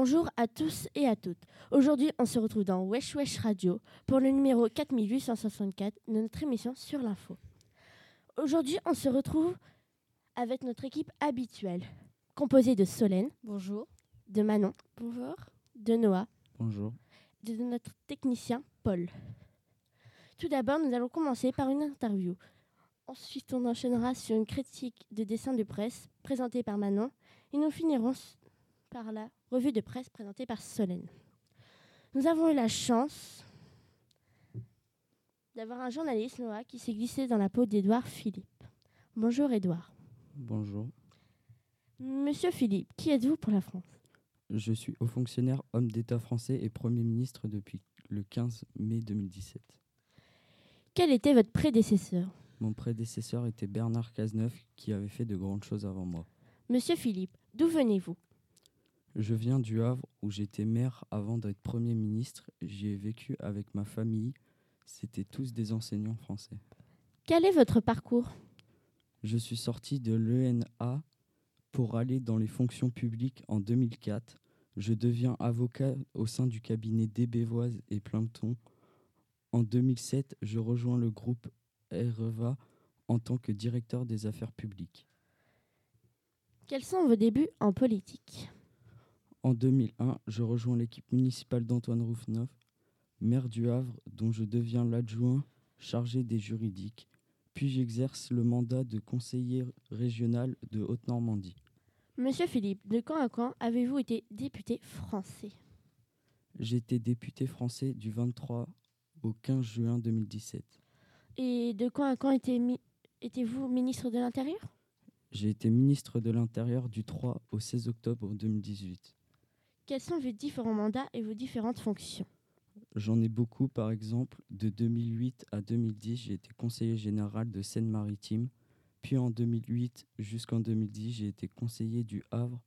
Bonjour à tous et à toutes. Aujourd'hui, on se retrouve dans Wesh Wesh Radio pour le numéro 4864 de notre émission sur l'info. Aujourd'hui, on se retrouve avec notre équipe habituelle, composée de Solène. Bonjour. De Manon. Bonjour. De Noah. Bonjour. De notre technicien Paul. Tout d'abord, nous allons commencer par une interview. Ensuite, on enchaînera sur une critique de dessin de presse présentée par Manon. Et nous finirons par la revue de presse présentée par Solène. Nous avons eu la chance d'avoir un journaliste, Noah, qui s'est glissé dans la peau d'Édouard Philippe. Bonjour Édouard. Bonjour. Monsieur Philippe, qui êtes-vous pour la France? Je suis haut fonctionnaire, homme d'État français et Premier ministre depuis le 15 mai 2017. Quel était votre prédécesseur? Mon prédécesseur était Bernard Cazeneuve qui avait fait de grandes choses avant moi. Monsieur Philippe, d'où venez-vous? Je viens du Havre où j'étais maire avant d'être Premier ministre. J'y ai vécu avec ma famille. C'était tous des enseignants français. Quel est votre parcours? Je suis sorti de l'ENA pour aller dans les fonctions publiques en 2004. Je deviens avocat au sein du cabinet Desbévoise et Plainton. En 2007, je rejoins le groupe REVA en tant que directeur des affaires publiques. Quels sont vos débuts en politique? En 2001, je rejoins l'équipe municipale d'Antoine Roufneuf, maire du Havre, dont je deviens l'adjoint chargé des juridiques. Puis j'exerce le mandat de conseiller régional de Haute-Normandie. Monsieur Philippe, de quand à quand avez-vous été député français? Été député français du 23 au 15 juin 2017. Et de quand à quand étiez-vous ministre de l'Intérieur? J'ai été ministre de l'Intérieur du 3 au 16 octobre 2018. Quels sont vos différents mandats et vos différentes fonctions? J'en ai beaucoup, par exemple, de 2008 à 2010, j'ai été conseiller général de Seine-Maritime. Puis en 2008 jusqu'en 2010, j'ai été conseiller du Havre.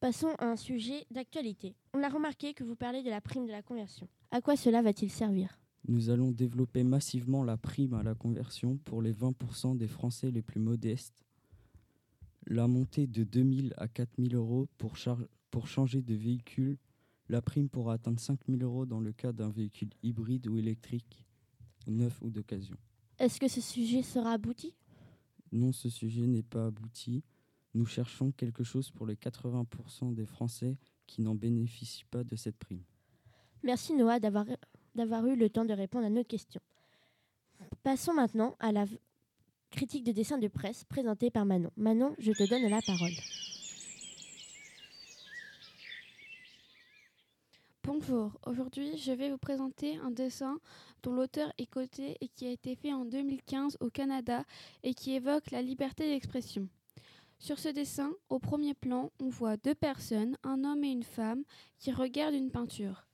Passons à un sujet d'actualité. On a remarqué que vous parlez de la prime de la conversion. À quoi cela va-t-il servir? Nous allons développer massivement la prime à la conversion pour les 20% des Français les plus modestes. La montée de 2000 à 4000 euros pour, pour changer de véhicule la prime pourra atteindre 5 000 euros dans le cas d'un véhicule hybride ou électrique, neuf ou d'occasion. Est-ce que ce sujet sera abouti? Non, ce sujet n'est pas abouti. Nous cherchons quelque chose pour les 80% des Français qui n'en bénéficient pas de cette prime. Merci Noah d'avoir eu le temps de répondre à nos questions. Passons maintenant à la critique de dessin de presse présentée par Manon. Manon, je te donne la parole. Bonjour, aujourd'hui je vais vous présenter un dessin dont l'auteur est coté et qui a été fait en 2015 au Canada et qui évoque la liberté d'expression. Sur ce dessin, au premier plan, on voit deux personnes, un homme et une femme, qui regardent une peinture.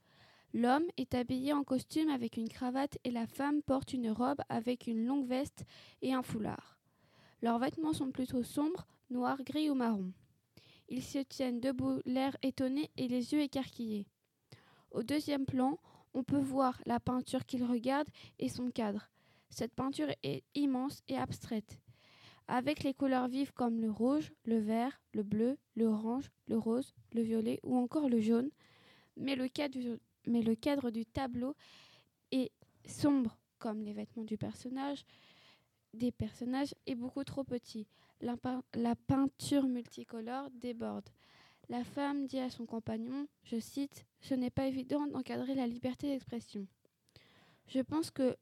L'homme est habillé en costume avec une cravate et la femme porte une robe avec une longue veste et un foulard. Leurs vêtements sont plutôt sombres, noirs, gris ou marron. Ils se tiennent debout, l'air étonné et les yeux écarquillés. Au deuxième plan, on peut voir la peinture qu'il regarde et son cadre. Cette peinture est immense et abstraite, avec les couleurs vives comme le rouge, le vert, le bleu, l'orange, le rose, le violet ou encore le jaune. Mais le cadre du, mais le cadre du tableau est sombre comme les vêtements des personnages est beaucoup trop petit. La peinture multicolore déborde. La femme dit à son compagnon, je cite, Ce n'est pas évident d'encadrer la liberté d'expression. Je pense que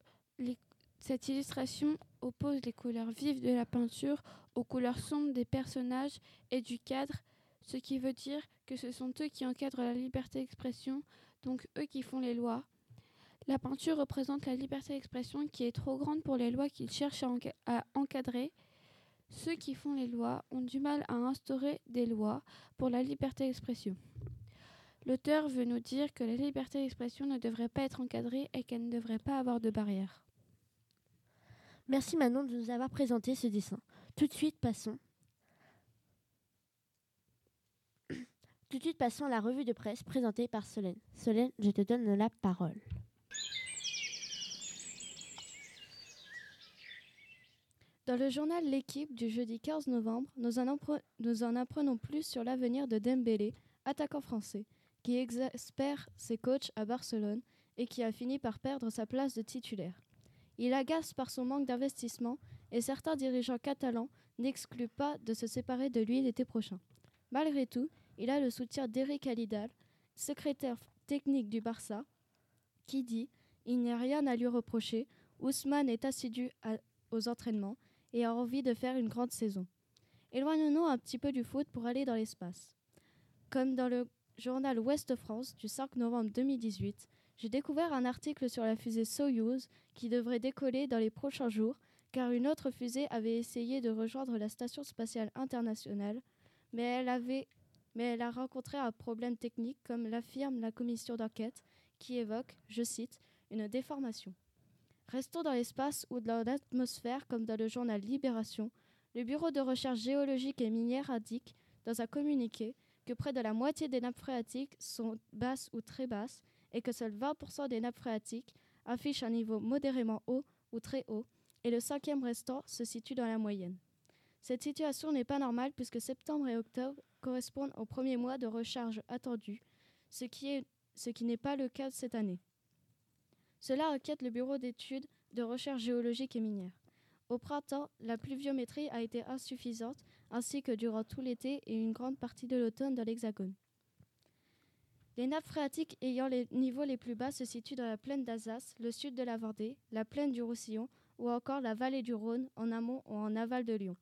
cette illustration oppose les couleurs vives de la peinture aux couleurs sombres des personnages et du cadre, ce qui veut dire que ce sont eux qui encadrent la liberté d'expression, donc eux qui font les lois. La peinture représente la liberté d'expression qui est trop grande pour les lois qu'ils cherchent à encadrer ceux qui font les lois ont du mal à instaurer des lois pour la liberté d'expression. L'auteur veut nous dire que la liberté d'expression ne devrait pas être encadrée et qu'elle ne devrait pas avoir de barrière. Merci Manon de nous avoir présenté ce dessin. Tout de suite, passons. Tout de suite, passons à la revue de presse présentée par Solène. Solène, je te donne la parole. Dans le journal L'équipe du jeudi 15 novembre, nous en, apprenons plus sur l'avenir de Dembélé, attaquant français, qui exaspère ses coachs à Barcelone et qui a fini par perdre sa place de titulaire. Il agace par son manque d'investissement et certains dirigeants catalans n'excluent pas de se séparer de lui l'été prochain. Malgré tout, il a le soutien d'Eric Alidal, secrétaire technique du Barça, qui dit Il n'y a rien à lui reprocher, Ousmane est assidu aux entraînements et a envie de faire une grande saison. Éloignons-nous un petit peu du foot pour aller dans l'espace. Comme dans le journal Ouest France du 5 novembre 2018, j'ai découvert un article sur la fusée Soyuz qui devrait décoller dans les prochains jours car une autre fusée avait essayé de rejoindre la Station spatiale internationale, mais elle, avait, mais elle a rencontré un problème technique comme l'affirme la commission d'enquête qui évoque, je cite, une déformation. Restons dans l'espace ou dans l'atmosphère comme dans le journal Libération, le Bureau de recherche géologique et minière indique dans un communiqué que près de la moitié des nappes phréatiques sont basses ou très basses et que seuls 20% des nappes phréatiques affichent un niveau modérément haut ou très haut et le cinquième restant se situe dans la moyenne. Cette situation n'est pas normale puisque septembre et octobre correspondent aux premiers mois de recharge attendus, ce qui, n'est pas le cas cette année. Cela inquiète le Bureau d'études de recherche géologique et minière. Au printemps, la pluviométrie a été insuffisante, ainsi que durant tout l'été et une grande partie de l'automne dans l'Hexagone. Les nappes phréatiques ayant les niveaux les plus bas se situent dans la plaine d'Alsace, le sud de la Vendée, la plaine du Roussillon ou encore la vallée du Rhône en amont ou en aval de Lyon.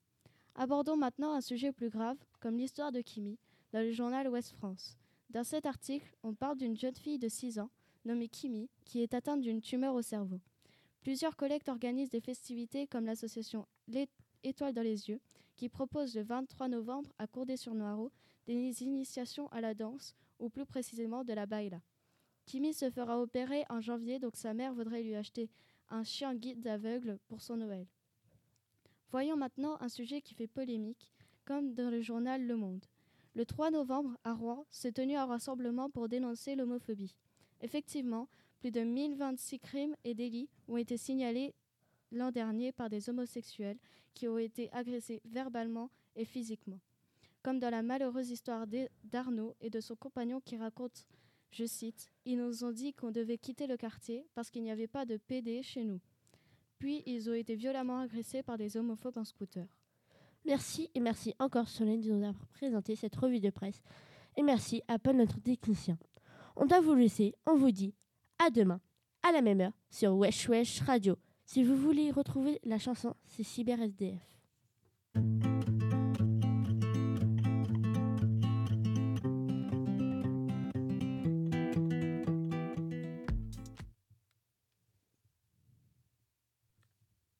Abordons maintenant un sujet plus grave, comme l'histoire de Kimi, dans le journal Ouest France. Dans cet article, on parle d'une jeune fille de 6 ans, nommée Kimi, qui est atteinte d'une tumeur au cerveau. Plusieurs collègues organisent des festivités comme l'association Étoiles dans les yeux, qui propose le 23 novembre à Courdé-sur-Noireau des initiations à la danse, ou plus précisément de la baila. Kimi se fera opérer en janvier, donc sa mère voudrait lui acheter un chien guide aveugle pour son Noël. Voyons maintenant un sujet qui fait polémique, comme dans le journal Le Monde. Le 3 novembre, à Rouen, s'est tenu un rassemblement pour dénoncer l'homophobie. Effectivement, plus de 1026 crimes et délits ont été signalés l'an dernier par des homosexuels qui ont été agressés verbalement et physiquement. Comme dans la malheureuse histoire d'Arnaud et de son compagnon qui raconte, je cite, Ils nous ont dit qu'on devait quitter le quartier parce qu'il n'y avait pas de PD chez nous. Puis ils ont été violemment agressés par des homophobes en scooter. Merci et merci encore Solène de nous avoir présenté cette revue de presse. Et merci à Paul, notre technicien. On doit vous laisser, on vous dit à demain, à la même heure, sur Wesh Wesh Radio. Si vous voulez retrouver la chanson, c'est Cyber SDF.